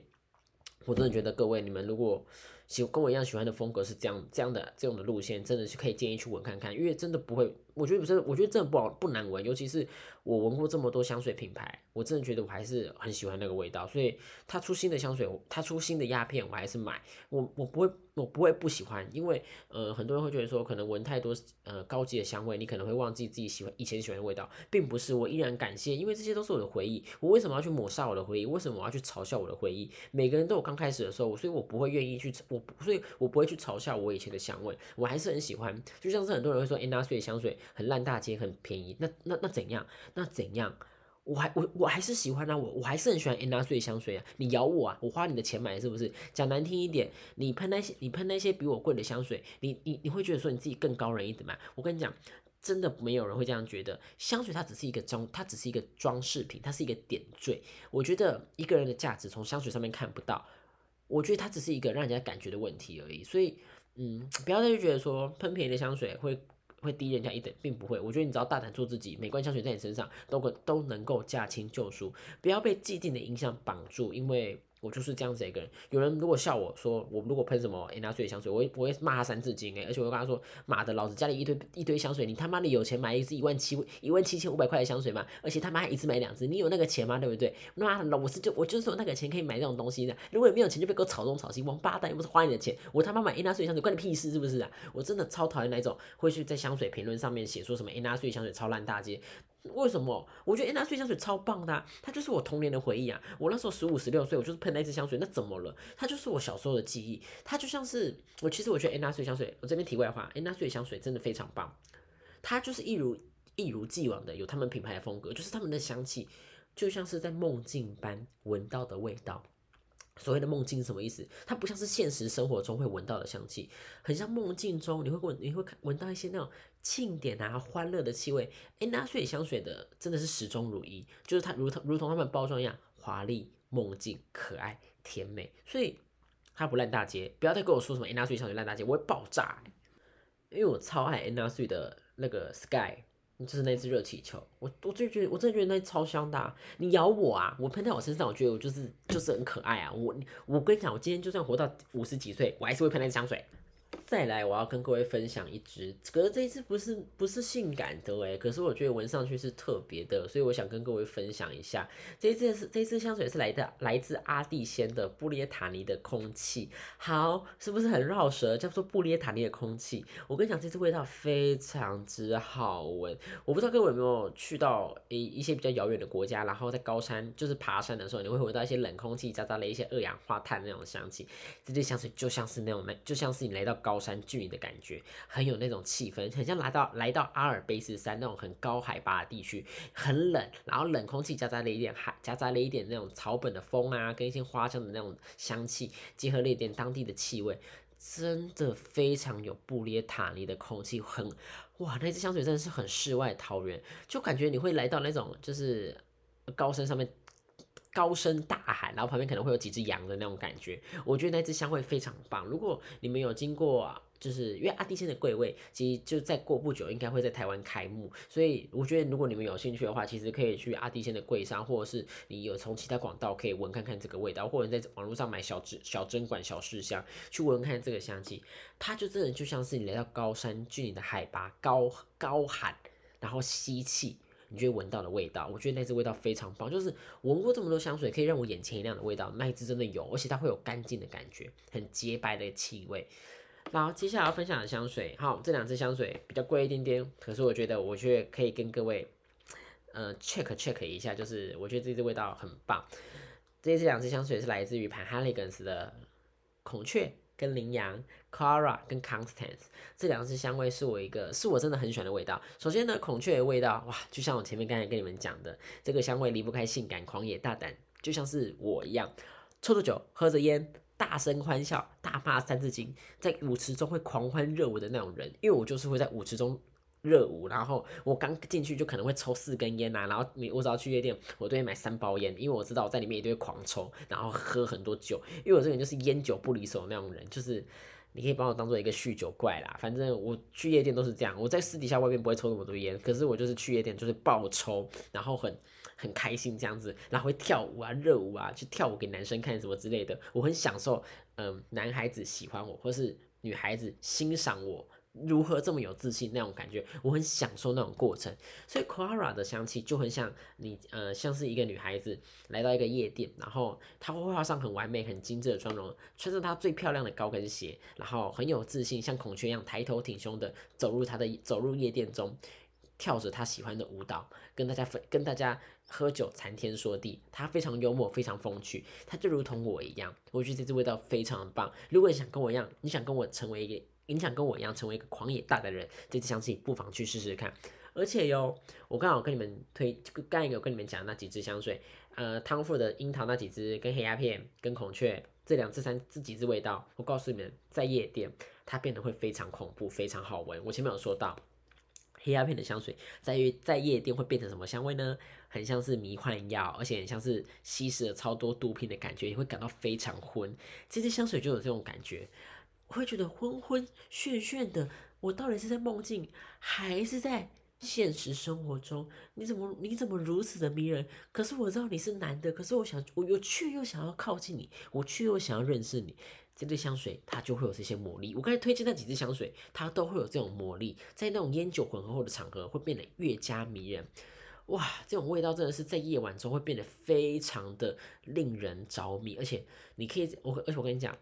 我真的觉得各位你们如果。喜跟我一样喜欢的风格是这样这样的这种的路线，真的是可以建议去闻看看，因为真的不会，我觉得不是，我觉得真的不好不难闻，尤其是我闻过这么多香水品牌，我真的觉得我还是很喜欢那个味道，所以它出新的香水，它出新的鸦片，我还是买，我我不会。我不会不喜欢，因为呃很多人会觉得说可能闻太多呃高级的香味，你可能会忘记自己喜欢以前喜欢的味道，并不是，我依然感谢，因为这些都是我的回忆。我为什么要去抹杀我的回忆？为什么我要去嘲笑我的回忆？每个人都有刚开始的时候，所以我不会愿意去我，所以我不会去嘲笑我以前的香味，我还是很喜欢。就像是很多人会说 Anna Sui 香水很烂大街，很便宜，那那那怎样？那怎样？我还我我还是喜欢啊，我我还是很喜欢 Anna Sui 香水啊。你咬我啊，我花你的钱买是不是？讲难听一点，你喷那些你喷那些比我贵的香水，你你你会觉得说你自己更高人一点吗？我跟你讲，真的没有人会这样觉得。香水它只是一个装，它只是一个装饰品，它是一个点缀。我觉得一个人的价值从香水上面看不到，我觉得它只是一个让人家感觉的问题而已。所以，嗯，不要再去觉得说喷便宜的香水会。会低人家一等，并不会。我觉得你只要大胆做自己，每罐香水在你身上都可都能够驾轻就熟，不要被既定的印象绑住，因为。我就是这样子一个人。有人如果笑我说我如果喷什么 a n n 香水，我会我会骂他三字经哎，而且我会跟他说妈的，老子家里一堆一堆香水，你他妈的有钱买一支一万七一万七千五百块的香水吗？而且他妈还一次买两支，你有那个钱吗？对不对？妈的，我是就我就是有那个钱可以买这种东西的。如果你没有钱，就别给我吵东吵西，王八蛋又不是花你的钱，我他妈买 a n n 香水关你屁事是不是啊？我真的超讨厌那种会去在香水评论上面写说什么 a n n 香水超烂大街。为什么？我觉得 Anna 香水超棒的，它就是我童年的回忆啊！我那时候十五、十六岁，我就是喷那支香水，那怎么了？它就是我小时候的记忆。它就像是我，其实我觉得 Anna 香水，我这边题外话，Anna 香水真的非常棒。它就是一如一如既往的有他们品牌的风格，就是他们的香气，就像是在梦境般闻到的味道。所谓的梦境是什么意思？它不像是现实生活中会闻到的香气，很像梦境中你会闻，你会闻到一些那种庆典啊、欢乐的气味。哎，纳粹香水的真的是始终如一，就是它如同如同他们包装一样华丽、梦境、可爱、甜美，所以它不烂大街。不要再跟我说什么 Anna 香水烂大街，我会爆炸！因为我超爱 Anna 的那个 Sky。就是那只热气球，我我就觉得我真的觉得那超香的。你咬我啊，我喷在我身上，我觉得我就是就是很可爱啊。我我跟你讲，我今天就算活到五十几岁，我还是会喷那香水。再来，我要跟各位分享一支，可是这一支不是不是性感的哎，可是我觉得闻上去是特别的，所以我想跟各位分享一下。这一支是这支香水是来的来自阿蒂仙的布列塔尼的空气，好，是不是很绕舌？叫做布列塔尼的空气。我跟你讲，这支味道非常之好闻。我不知道各位有没有去到一一些比较遥远的国家，然后在高山就是爬山的时候，你会闻到一些冷空气夹杂了一些二氧化碳那种香气。这支香水就像是那种那就像是你来到高。山峻的感觉，很有那种气氛，很像来到来到阿尔卑斯山那种很高海拔的地区，很冷，然后冷空气夹杂了一点海，夹杂了一点那种草本的风啊，跟一些花香的那种香气，结合了一点当地的气味，真的非常有布列塔尼的空气，很哇，那支香水真的是很世外桃源，就感觉你会来到那种就是高山上面。高声大喊，然后旁边可能会有几只羊的那种感觉，我觉得那支香味非常棒。如果你们有经过，就是因为阿迪仙的柜位，其实就再过不久应该会在台湾开幕，所以我觉得如果你们有兴趣的话，其实可以去阿迪仙的柜上，或者是你有从其他广道可以闻看看这个味道，或者在网络上买小针小针管小试香去闻看这个香气，它就真的就像是你来到高山峻岭的海拔高高喊，然后吸气。你就会闻到的味道，我觉得那支味道非常棒，就是闻过这么多香水，可以让我眼前一亮的味道，那一支真的有，而且它会有干净的感觉，很洁白的气味。然后接下来要分享的香水，好，这两支香水比较贵一点点，可是我觉得我觉得可以跟各位呃 check check 一下，就是我觉得这支味道很棒。这支两支香水是来自于 Panhaligans 的孔雀。跟羚羊，Cara 跟 Constance 这两支香味是我一个是我真的很喜欢的味道。首先呢，孔雀的味道，哇，就像我前面刚才跟你们讲的，这个香味离不开性感、狂野、大胆，就像是我一样，抽着酒，喝着烟，大声欢笑，大骂三字经，在舞池中会狂欢热舞的那种人。因为我就是会在舞池中。热舞，然后我刚进去就可能会抽四根烟呐，然后你我只要去夜店，我都会买三包烟，因为我知道我在里面一定会狂抽，然后喝很多酒，因为我这个人就是烟酒不离手的那种人，就是你可以把我当做一个酗酒怪啦，反正我去夜店都是这样，我在私底下外面不会抽那么多烟，可是我就是去夜店就是暴抽，然后很很开心这样子，然后会跳舞啊热舞啊，去跳舞给男生看什么之类的，我很享受，嗯，男孩子喜欢我或是女孩子欣赏我。如何这么有自信那种感觉，我很享受那种过程。所以 Clara 的香气就很像你，呃，像是一个女孩子来到一个夜店，然后她会画上很完美、很精致的妆容，穿着她最漂亮的高跟鞋，然后很有自信，像孔雀一样抬头挺胸的走入她的走入夜店中，跳着她喜欢的舞蹈，跟大家分跟大家喝酒谈天说地。她非常幽默，非常风趣，她就如同我一样。我觉得这支味道非常的棒。如果你想跟我一样，你想跟我成为一个。你想跟我一样成为一个狂野大胆的人，这支香气不妨去试试看。而且哟，我刚好跟你们推，刚有跟你们讲那几支香水，呃，汤富的樱桃那几支，跟黑鸦片，跟孔雀这两支三这几支味道，我告诉你们，在夜店它变得会非常恐怖，非常好闻。我前面有说到，黑鸦片的香水在于在夜店会变成什么香味呢？很像是迷幻药，而且很像是吸食了超多毒品的感觉，你会感到非常昏。这支香水就有这种感觉。会觉得昏昏眩眩的，我到底是在梦境还是在现实生活中？你怎么你怎么如此的迷人？可是我知道你是男的，可是我想我又却又想要靠近你，我却又想要认识你。这支香水它就会有这些魔力。我刚才推荐那几支香水，它都会有这种魔力，在那种烟酒混合后的场合会变得越加迷人。哇，这种味道真的是在夜晚中会变得非常的令人着迷，而且你可以我而且我跟你讲，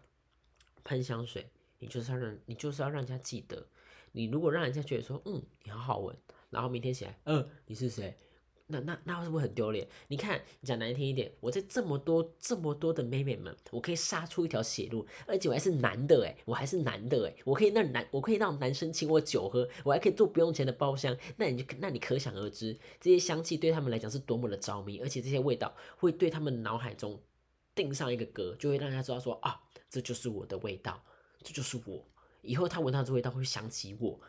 喷香水。你就是要让，你就是要让人家记得。你如果让人家觉得说，嗯，你好好闻，然后明天起来，嗯，你是谁？那那那会不会很丢脸？你看，讲难听一点，我在这么多这么多的妹妹们，我可以杀出一条血路，而且我还是男的诶，我还是男的诶，我可以让男，我可以让男生请我酒喝，我还可以做不用钱的包厢。那你就，那你可想而知，这些香气对他们来讲是多么的着迷，而且这些味道会对他们脑海中定上一个格，就会让他知道说，啊，这就是我的味道。这就是我，以后他闻到这味道会想起我，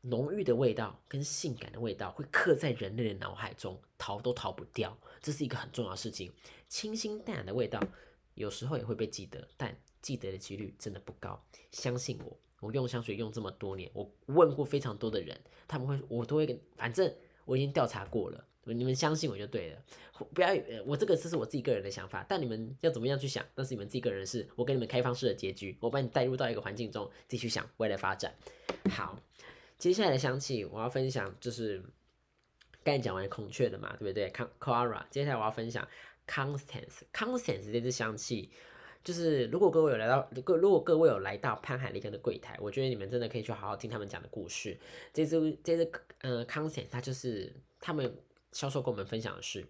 浓郁的味道跟性感的味道会刻在人类的脑海中，逃都逃不掉。这是一个很重要的事情。清新淡雅的味道有时候也会被记得，但记得的几率真的不高。相信我，我用香水用这么多年，我问过非常多的人，他们会，我都会跟，反正我已经调查过了，你们相信我就对了，不要我这个这是我自己个人的想法，但你们要怎么样去想，那是你们自己个人的事。我给你们开放式的结局，我把你带入到一个环境中，继续想未来发展。好，接下来的香气我要分享就是刚才讲完孔雀的嘛，对不对？Clara，接下来我要分享 Constance，Constance 这支香气。就是如果各位有来到，如如果各位有来到潘海利根的柜台，我觉得你们真的可以去好好听他们讲的故事。这支这支呃康 t 它就是他们销售跟我们分享的是。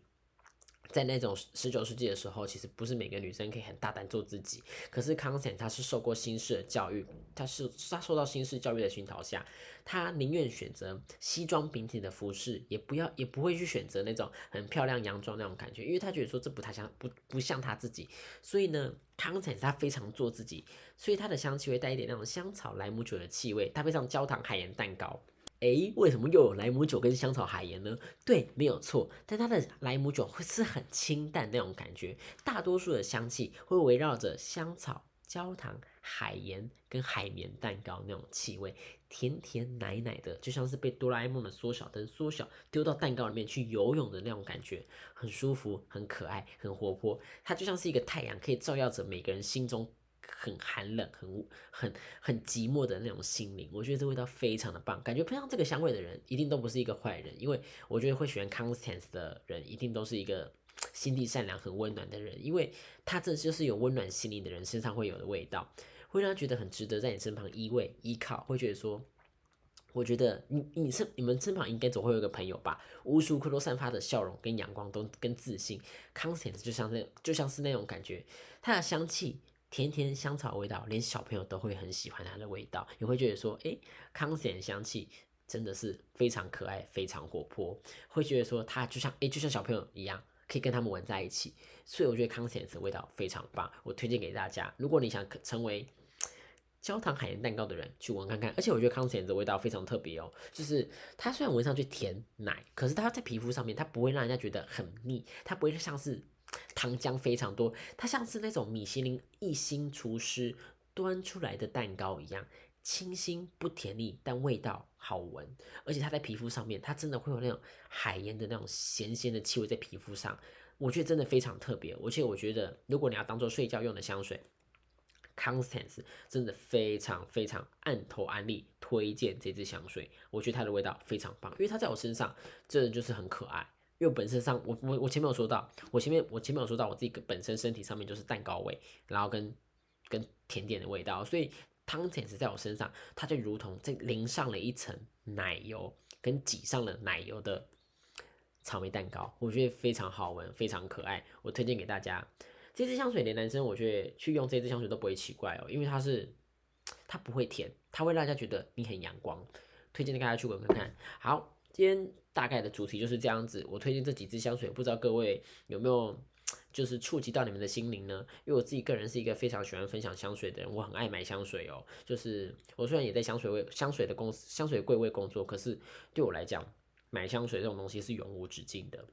在那种十九世纪的时候，其实不是每个女生可以很大胆做自己。可是康斯坦他是受过新式的教育，他是他受到新式教育的熏陶下，他宁愿选择西装笔挺的服饰，也不要也不会去选择那种很漂亮洋装那种感觉，因为他觉得说这不太像不不像他自己。所以呢，康斯坦他非常做自己，所以他的香气会带一点那种香草莱姆酒的气味，搭配上焦糖海盐蛋糕。诶，为什么又有莱姆酒跟香草海盐呢？对，没有错，但它的莱姆酒会是很清淡那种感觉，大多数的香气会围绕着香草、焦糖、海盐跟海绵蛋糕那种气味，甜甜奶奶的，就像是被哆啦 A 梦的缩小灯缩小丢到蛋糕里面去游泳的那种感觉，很舒服、很可爱、很活泼，它就像是一个太阳，可以照耀着每个人心中。很寒冷、很很很寂寞的那种心灵，我觉得这味道非常的棒。感觉喷上这个香味的人，一定都不是一个坏人，因为我觉得会喜欢 Constance 的人，一定都是一个心地善良、很温暖的人。因为他这就是有温暖心灵的人身上会有的味道，会让他觉得很值得在你身旁依偎、依靠。会觉得说，我觉得你你身你们身旁应该总会有一个朋友吧，无时无刻都散发的笑容跟阳光，都跟自信。Constance 就像那就像是那种感觉，它的香气。甜甜香草味道，连小朋友都会很喜欢它的味道，你会觉得说，哎，康显香气真的是非常可爱，非常活泼，会觉得说它就像，哎，就像小朋友一样，可以跟他们玩在一起。所以我觉得康显的味道非常棒，我推荐给大家。如果你想成为焦糖海盐蛋糕的人，去闻看看。而且我觉得康显的味道非常特别哦，就是它虽然闻上去甜奶，可是它在皮肤上面，它不会让人家觉得很腻，它不会像是。糖浆非常多，它像是那种米其林一星厨师端出来的蛋糕一样，清新不甜腻，但味道好闻。而且它在皮肤上面，它真的会有那种海盐的那种咸咸的气味在皮肤上，我觉得真的非常特别。而且我觉得，如果你要当做睡觉用的香水，Constance 真的非常非常按头安利推荐这支香水。我觉得它的味道非常棒，因为它在我身上真的就是很可爱。因为本身上，我我我前面有说到，我前面我前面有说到，我自己本身身体上面就是蛋糕味，然后跟跟甜点的味道，所以汤浅是在我身上，它就如同在淋上了一层奶油，跟挤上了奶油的草莓蛋糕，我觉得非常好闻，非常可爱，我推荐给大家。这支香水连男生我觉得去用这支香水都不会奇怪哦，因为它是它不会甜，它会让大家觉得你很阳光，推荐大家去闻看看。好，今天。大概的主题就是这样子，我推荐这几支香水，不知道各位有没有 就是触及到你们的心灵呢？因为我自己个人是一个非常喜欢分享香水的人，我很爱买香水哦。就是我虽然也在香水位香水的公司香水柜位工作，可是对我来讲，买香水这种东西是永无止境的。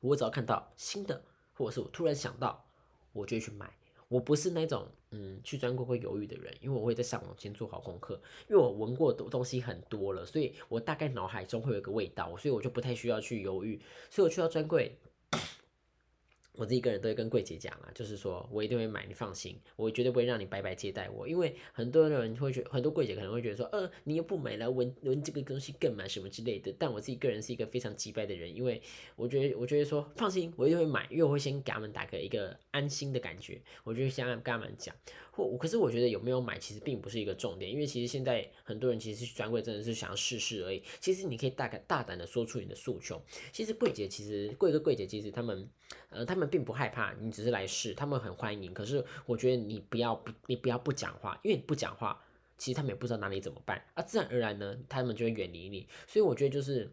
我只要看到新的，或者是我突然想到，我就去买。我不是那种嗯去专柜会犹豫的人，因为我会在上网先做好功课，因为我闻过的东西很多了，所以我大概脑海中会有一个味道，所以我就不太需要去犹豫，所以我去到专柜。我自己个人都会跟柜姐讲啊，就是说我一定会买，你放心，我绝对不会让你白白接待我。因为很多人会觉，很多柜姐可能会觉得说，呃，你又不买来闻闻这个东西更买什么之类的。但我自己个人是一个非常急败的人，因为我觉得，我觉得说放心，我一定会买，因为我会先给他们打个一个安心的感觉。我就先跟他们讲，或可是我觉得有没有买其实并不是一个重点，因为其实现在很多人其实去专柜真的是想要试试而已。其实你可以大概大胆的说出你的诉求。其实柜姐其实柜哥柜姐其实他们，呃，他们。并不害怕，你只是来试，他们很欢迎。可是我觉得你不要不，你不要不讲话，因为你不讲话，其实他们也不知道哪里怎么办啊。自然而然呢，他们就会远离你。所以我觉得就是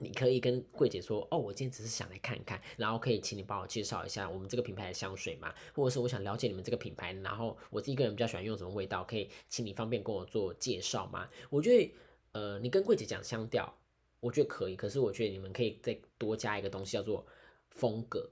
你可以跟柜姐说，哦，我今天只是想来看看，然后可以请你帮我介绍一下我们这个品牌的香水嘛，或者是我想了解你们这个品牌，然后我自己个人比较喜欢用什么味道，可以请你方便跟我做介绍吗？我觉得呃，你跟柜姐讲香调，我觉得可以。可是我觉得你们可以再多加一个东西，叫做风格。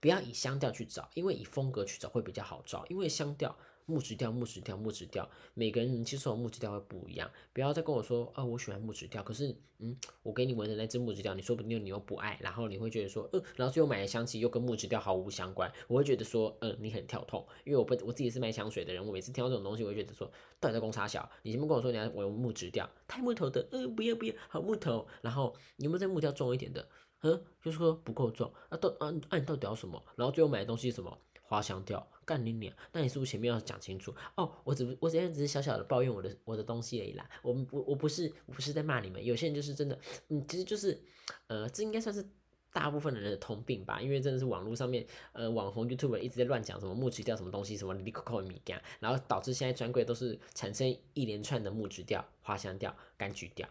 不要以香调去找，因为以风格去找会比较好找。因为香调木质调，木质调，木质调，每个人能接受木质调会不一样。不要再跟我说，哦，我喜欢木质调，可是，嗯，我给你闻的那只木质调，你说不定你又不爱，然后你会觉得说，呃，然后最后买的香气又跟木质调毫无相关，我会觉得说，嗯，你很跳痛，因为我不我自己是卖香水的人，我每次听到这种东西，我会觉得说，到底在公差小？你前面跟我说你要我用木质调，太木头的，嗯，不要不要，好木头，然后有没有在木调重一点的？嗯，就是说不够重，啊到啊啊你到底要什么？然后最后买的东西是什么？花香调，干你娘！那你是不是前面要讲清楚？哦，我只我今天只是小小的抱怨我的我的东西而已啦。我们我我不是我不是在骂你们，有些人就是真的，嗯，其实就是，呃，这应该算是大部分的人的通病吧。因为真的是网络上面，呃，网红 YouTube 一直在乱讲什么木质调什么东西，什么 Lico 米干，然后导致现在专柜都是产生一连串的木质调、花香调、柑橘调。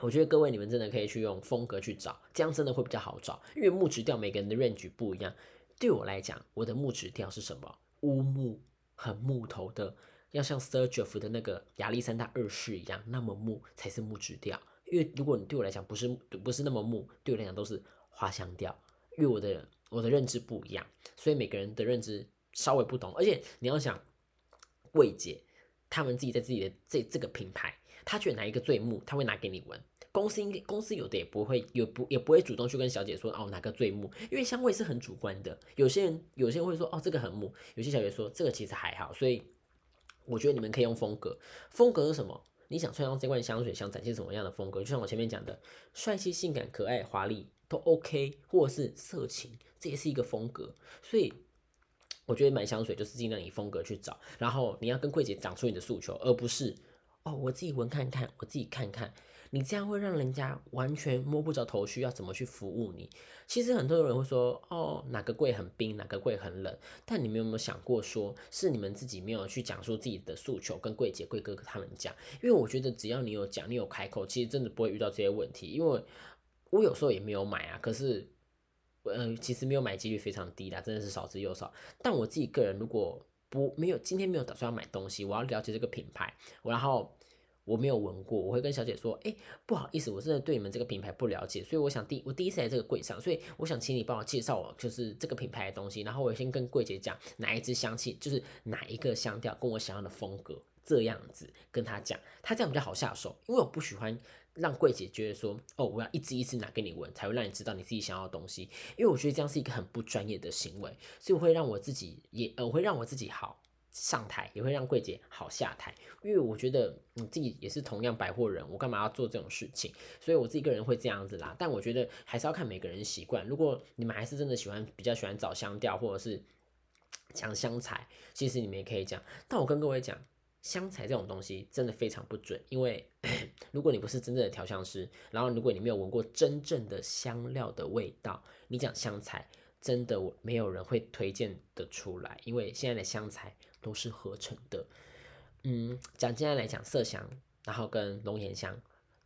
我觉得各位你们真的可以去用风格去找，这样真的会比较好找，因为木质调每个人的 range 不一样。对我来讲，我的木质调是什么？乌木，很木头的，要像 Sergio 的那个亚历山大二世一样，那么木才是木质调。因为如果你对我来讲不是不是那么木，对我来讲都是花香调。因为我的我的认知不一样，所以每个人的认知稍微不同。而且你要想，魏姐他们自己在自己的这这个品牌，他觉得哪一个最木，他会拿给你闻。公司应该公司有的也不会有不也不会主动去跟小姐说哦哪个最木，因为香味是很主观的。有些人有些人会说哦这个很木，有些小姐说这个其实还好。所以我觉得你们可以用风格，风格是什么？你想穿上这罐香水，想展现什么样的风格？就像我前面讲的，帅气、性感、可爱、华丽都 OK，或者是色情，这也是一个风格。所以我觉得买香水就是尽量以风格去找，然后你要跟柜姐讲出你的诉求，而不是哦我自己闻看看，我自己看看。你这样会让人家完全摸不着头绪，要怎么去服务你？其实很多人会说，哦，哪个柜很冰，哪个柜很冷。但你们有没有想过，说是你们自己没有去讲述自己的诉求，跟柜姐、柜哥他们讲？因为我觉得只要你有讲，你有开口，其实真的不会遇到这些问题。因为我有时候也没有买啊，可是，呃，其实没有买几率非常低啦，真的是少之又少。但我自己个人如果不没有今天没有打算要买东西，我要了解这个品牌，然后。我没有闻过，我会跟小姐说，哎，不好意思，我真的对你们这个品牌不了解，所以我想第我第一次来这个柜上，所以我想请你帮我介绍我就是这个品牌的东西，然后我先跟柜姐讲哪一支香气，就是哪一个香调跟我想要的风格，这样子跟她讲，她这样比较好下手，因为我不喜欢让柜姐觉得说，哦，我要一支一支拿给你闻，才会让你知道你自己想要的东西，因为我觉得这样是一个很不专业的行为，所以我会让我自己也，呃，我会让我自己好。上台也会让柜姐好下台，因为我觉得你自己也是同样百货人，我干嘛要做这种事情？所以我自己个人会这样子啦。但我觉得还是要看每个人习惯。如果你们还是真的喜欢，比较喜欢找香调或者是讲香材，其实你们也可以讲。但我跟各位讲，香材这种东西真的非常不准，因为 如果你不是真正的调香师，然后如果你没有闻过真正的香料的味道，你讲香材真的没有人会推荐的出来，因为现在的香材。都是合成的，嗯，讲今天来讲麝香，然后跟龙涎香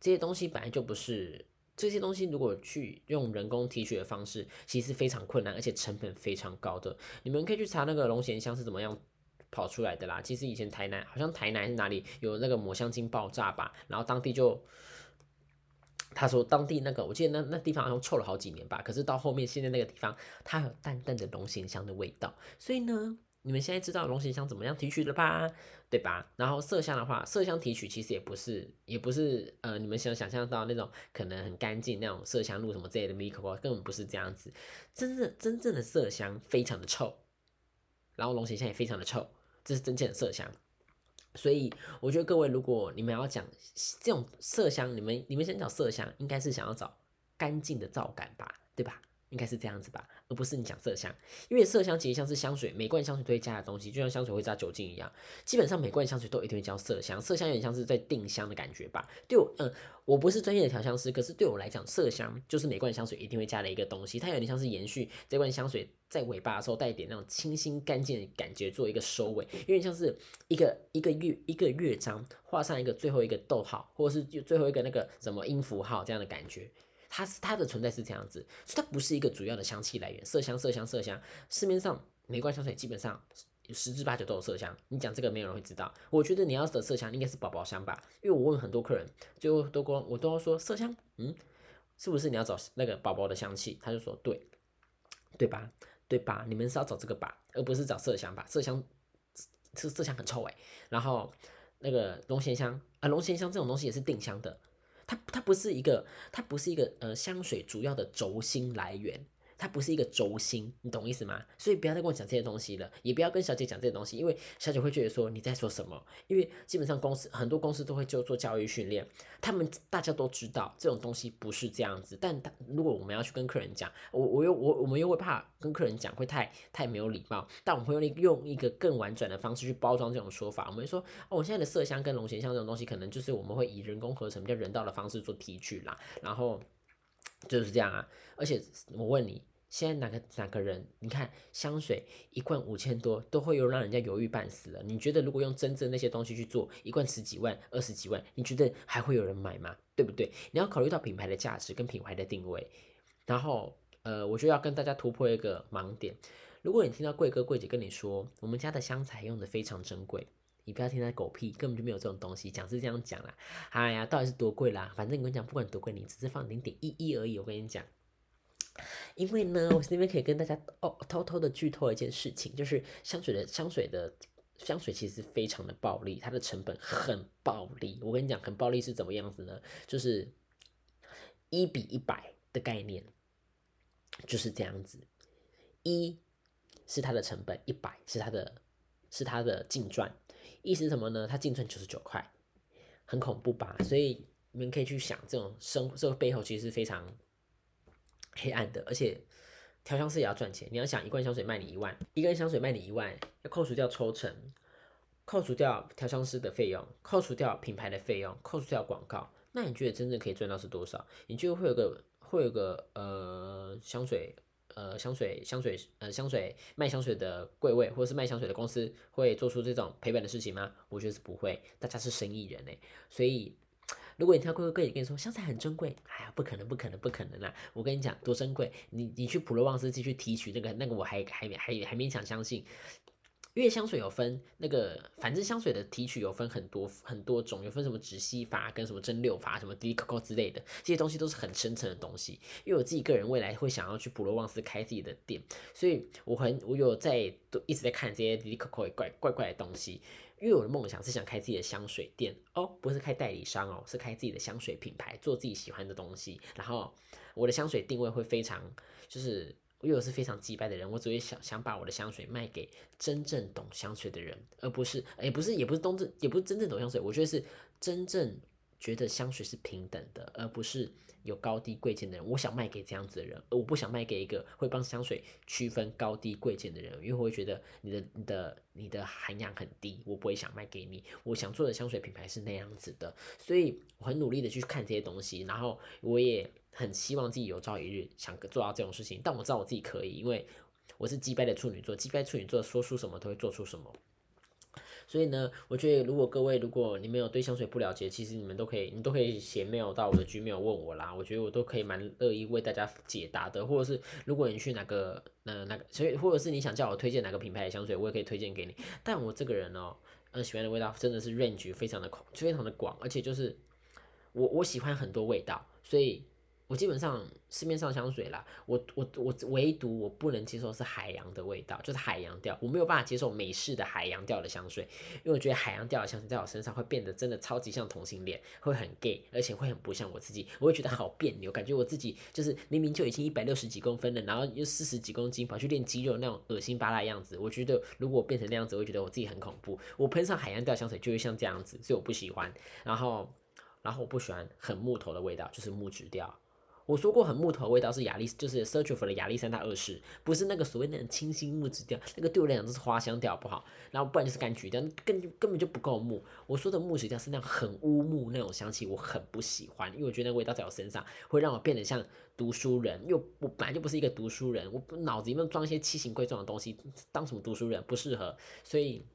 这些东西本来就不是这些东西，如果去用人工提取的方式，其实是非常困难，而且成本非常高的。你们可以去查那个龙涎香是怎么样跑出来的啦。其实以前台南好像台南是哪里有那个抹香鲸爆炸吧，然后当地就他说当地那个我记得那那地方好像臭了好几年吧，可是到后面现在那个地方它有淡淡的龙涎香的味道，所以呢。你们现在知道龙涎香怎么样提取了吧？对吧？然后麝香的话，麝香提取其实也不是，也不是呃，你们想想象到那种可能很干净那种麝香露什么之类的 micro，根本不是这样子。真正真正的麝香非常的臭，然后龙涎香也非常的臭，这是真正的麝香。所以我觉得各位，如果你们要讲这种麝香，你们你们想找麝香，应该是想要找干净的皂感吧，对吧？应该是这样子吧，而不是你讲麝香，因为麝香其实像是香水，每罐香水都会加的东西，就像香水会加酒精一样，基本上每罐香水都一定会加麝香。麝香有点像是在定香的感觉吧。对我，嗯，我不是专业的调香师，可是对我来讲，麝香就是每罐香水一定会加的一个东西，它有点像是延续这罐香水在尾巴的时候带一点那种清新干净的感觉，做一个收尾，有点像是一个一个乐一个乐章画上一个最后一个逗号，或者是最后一个那个什么音符号这样的感觉。它是它的存在是这样子，所以它不是一个主要的香气来源。麝香，麝香，麝香，市面上每罐香水基本上十之八九都有麝香。你讲这个没有人会知道。我觉得你要的麝香应该是宝宝香吧，因为我问很多客人，最后都光我都要说麝香，嗯，是不是你要找那个宝宝的香气？他就说对，对吧？对吧？你们是要找这个吧，而不是找麝香吧？麝香是麝香很臭哎。然后那个龙涎香啊，龙涎香这种东西也是定香的，它它不是一个，它不是一个呃香水主要的轴心来源。它不是一个轴心，你懂意思吗？所以不要再跟我讲这些东西了，也不要跟小姐讲这些东西，因为小姐会觉得说你在说什么。因为基本上公司很多公司都会就做教育训练，他们大家都知道这种东西不是这样子。但如果我们要去跟客人讲，我我又我我们又会怕跟客人讲会太太没有礼貌，但我们会用用一个更婉转的方式去包装这种说法。我们说哦，我现在的麝香跟龙涎香这种东西，可能就是我们会以人工合成比较人道的方式做提取啦，然后就是这样啊。而且我问你。现在哪个哪个人？你看香水一罐五千多，都会有让人家犹豫半死了。你觉得如果用真正那些东西去做，一罐十几万、二十几万，你觉得还会有人买吗？对不对？你要考虑到品牌的价值跟品牌的定位。然后，呃，我就要跟大家突破一个盲点。如果你听到贵哥贵姐跟你说，我们家的香材用的非常珍贵，你不要听他狗屁，根本就没有这种东西。讲是这样讲啦，哎呀，到底是多贵啦？反正我跟你讲，不管多贵，你只是放零点一一而已。我跟你讲。因为呢，我这边可以跟大家哦偷偷的剧透一件事情，就是香水的香水的香水其实非常的暴利，它的成本很暴利。我跟你讲，很暴利是怎么样子呢？就是一比一百的概念，就是这样子。一是它的成本，一百是它的，是它的净赚。意思是什么呢？它净赚九十九块，很恐怖吧？所以你们可以去想，这种生这个背后其实是非常。黑暗的，而且调香师也要赚钱。你要想一罐香水卖你一万，一根香水卖你一万，要扣除掉抽成，扣除掉调香师的费用，扣除掉品牌的费用，扣除掉广告，那你觉得真正可以赚到是多少？你觉得会有个会有个呃香水呃香水香水呃香水卖香水的柜位，或者是卖香水的公司会做出这种赔本的事情吗？我觉得是不会，大家是生意人哎，所以。如果你听到贵哥哥也跟你说香菜很珍贵，哎呀，不可能，不可能，不可能啦！我跟你讲，多珍贵！你你去普罗旺斯继续提取那个那个，我还还还还勉强相信。因为香水有分那个，反正香水的提取有分很多很多种，有分什么直吸法跟什么蒸馏法，什么滴 coco 之类的，这些东西都是很深层的东西。因为我自己个人未来会想要去普罗旺斯开自己的店，所以我很我有在都一直在看这些滴 coco 怪怪怪的东西。因为我的梦想是想开自己的香水店哦，不是开代理商哦，是开自己的香水品牌，做自己喜欢的东西。然后我的香水定位会非常，就是因为我是非常击败的人，我只会想想把我的香水卖给真正懂香水的人，而不是，也不是，也不是东正，也不是真正懂香水。我觉得是真正觉得香水是平等的，而不是。有高低贵贱的人，我想卖给这样子的人，而我不想卖给一个会帮香水区分高低贵贱的人，因为我会觉得你的、你的、你的涵养很低，我不会想卖给你。我想做的香水品牌是那样子的，所以我很努力的去看这些东西，然后我也很希望自己有朝一日想做到这种事情，但我知道我自己可以，因为我是击败的处女座，击败处女座说出什么都会做出什么。所以呢，我觉得如果各位如果你们有对香水不了解，其实你们都可以，你都可以写 mail 到我的 gmail 问我啦。我觉得我都可以蛮乐意为大家解答的。或者是如果你去哪个呃那个，所以或者是你想叫我推荐哪个品牌的香水，我也可以推荐给你。但我这个人哦，呃，喜欢的味道真的是 range 非常的广，非常的广，而且就是我我喜欢很多味道，所以。我基本上市面上香水啦，我我我唯独我不能接受是海洋的味道，就是海洋调，我没有办法接受美式的海洋调的香水，因为我觉得海洋调的香水在我身上会变得真的超级像同性恋，会很 gay，而且会很不像我自己，我会觉得好别扭，感觉我自己就是明明就已经一百六十几公分了，然后又四十几公斤跑去练肌肉那种恶心巴拉样子，我觉得如果变成那样子，我会觉得我自己很恐怖。我喷上海洋调香水就会像这样子，所以我不喜欢。然后，然后我不喜欢很木头的味道，就是木质调。我说过很木头味道是亚历，就是 s e a r c h for 的亚历山大二世，不是那个所谓那种清新木质调，那个对我来讲都是花香调，不好。然后不然就是柑橘调，根根本就不够木。我说的木质调是那样很乌木那种香气，我很不喜欢，因为我觉得那味道在我身上会让我变得像读书人，又我本来就不是一个读书人，我脑子里面装一些奇形怪状的东西，当什么读书人不适合，所以。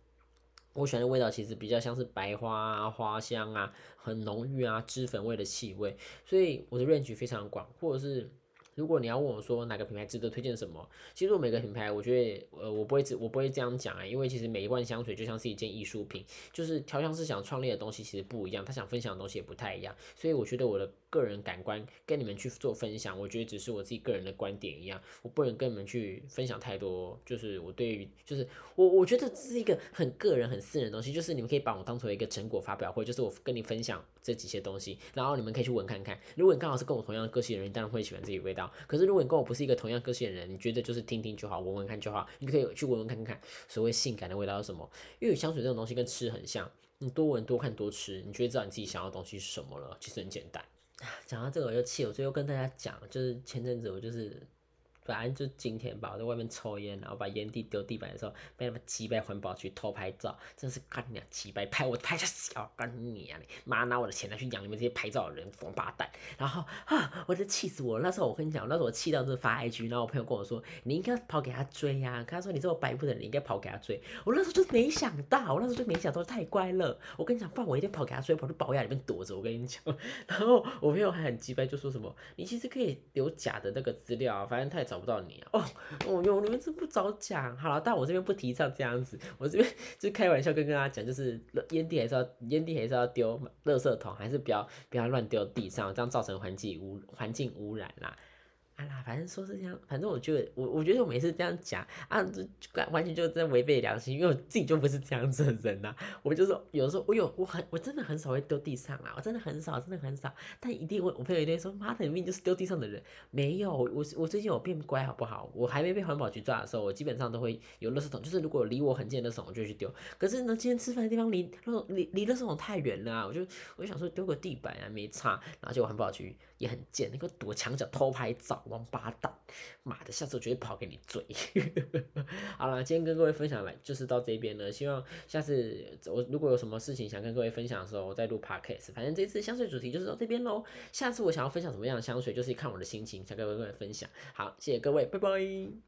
我喜欢的味道其实比较像是白花啊、花香啊，很浓郁啊、脂粉味的气味，所以我的 range 非常广，或者是如果你要问我说哪个品牌值得推荐什么，其实我每个品牌，我觉得呃我不会只我不会这样讲啊，因为其实每一罐香水就像是一件艺术品，就是调香师想创立的东西其实不一样，他想分享的东西也不太一样，所以我觉得我的个人感官跟你们去做分享，我觉得只是我自己个人的观点一样，我不能跟你们去分享太多，就是我对于就是我我觉得这是一个很个人很私人的东西，就是你们可以把我当成一个成果发表会，就是我跟你分享这几些东西，然后你们可以去闻看看，如果你刚好是跟我同样的个性的人，当然会喜欢自己味道。可是如果你跟我不是一个同样个性的人，你觉得就是听听就好，闻闻看就好，你可以去闻闻看看所谓性感的味道是什么。因为香水这种东西跟吃很像，你多闻多看多吃，你就会知道你自己想要的东西是什么了。其实很简单。讲到这个我就气，我最后跟大家讲，就是前阵子我就是。反正就今天吧，我在外面抽烟，然后把烟蒂丢地板的时候，被他们击败环保局偷拍照，真是干娘击败拍我拍下小干你啊你妈拿我的钱来去养你们这些拍照的人，王八蛋！然后啊，我就气死我了。那时候我跟你讲，那时候我气到就发 IG，然后我朋友跟我说，你应该跑给他追呀。他说你这么白目的人，你应该跑给他追。我那时候就没想到，我那时候就没想到太乖了。我跟你讲，不然我一定跑给他追，跑去保养里面躲着。我跟你讲，然后我朋友还很击败，就说什么，你其实可以留假的那个资料，反正他也找不到你啊。哦。哦哟，你们这不早讲好了，但我这边不提倡这样子，我这边 就开玩笑跟跟大家讲，就是烟蒂还是要烟蒂还是要丢垃圾桶，还是不要不要乱丢地上，这样造成环境污环境污染啦。啊啦，反正说是这样，反正我觉得我我觉得我每次这样讲啊，就完全就在违背良心，因为我自己就不是这样子的人呐。我就说有时候我有我很我真的很少会丢地上啊，我真的很少，真的很少。但一定会，我朋友一定说妈的，你命就是丢地上的人。没有，我我最近有变乖好不好？我还没被环保局抓的时候，我基本上都会有垃圾桶，就是如果离我很近的垃圾桶，我就去丢。可是呢，今天吃饭的地方离离离垃圾桶太远了，我就我就想说丢个地板啊，没差。然后结果环保局也很贱，那个躲墙角偷拍照。王八蛋，妈的，下次我绝对跑给你追。好了，今天跟各位分享来就是到这边了。希望下次我如果有什么事情想跟各位分享的时候，我再录 podcast。反正这次香水主题就是到这边喽。下次我想要分享什么样的香水，就是看我的心情，想跟各位分享。好，谢谢各位，拜拜。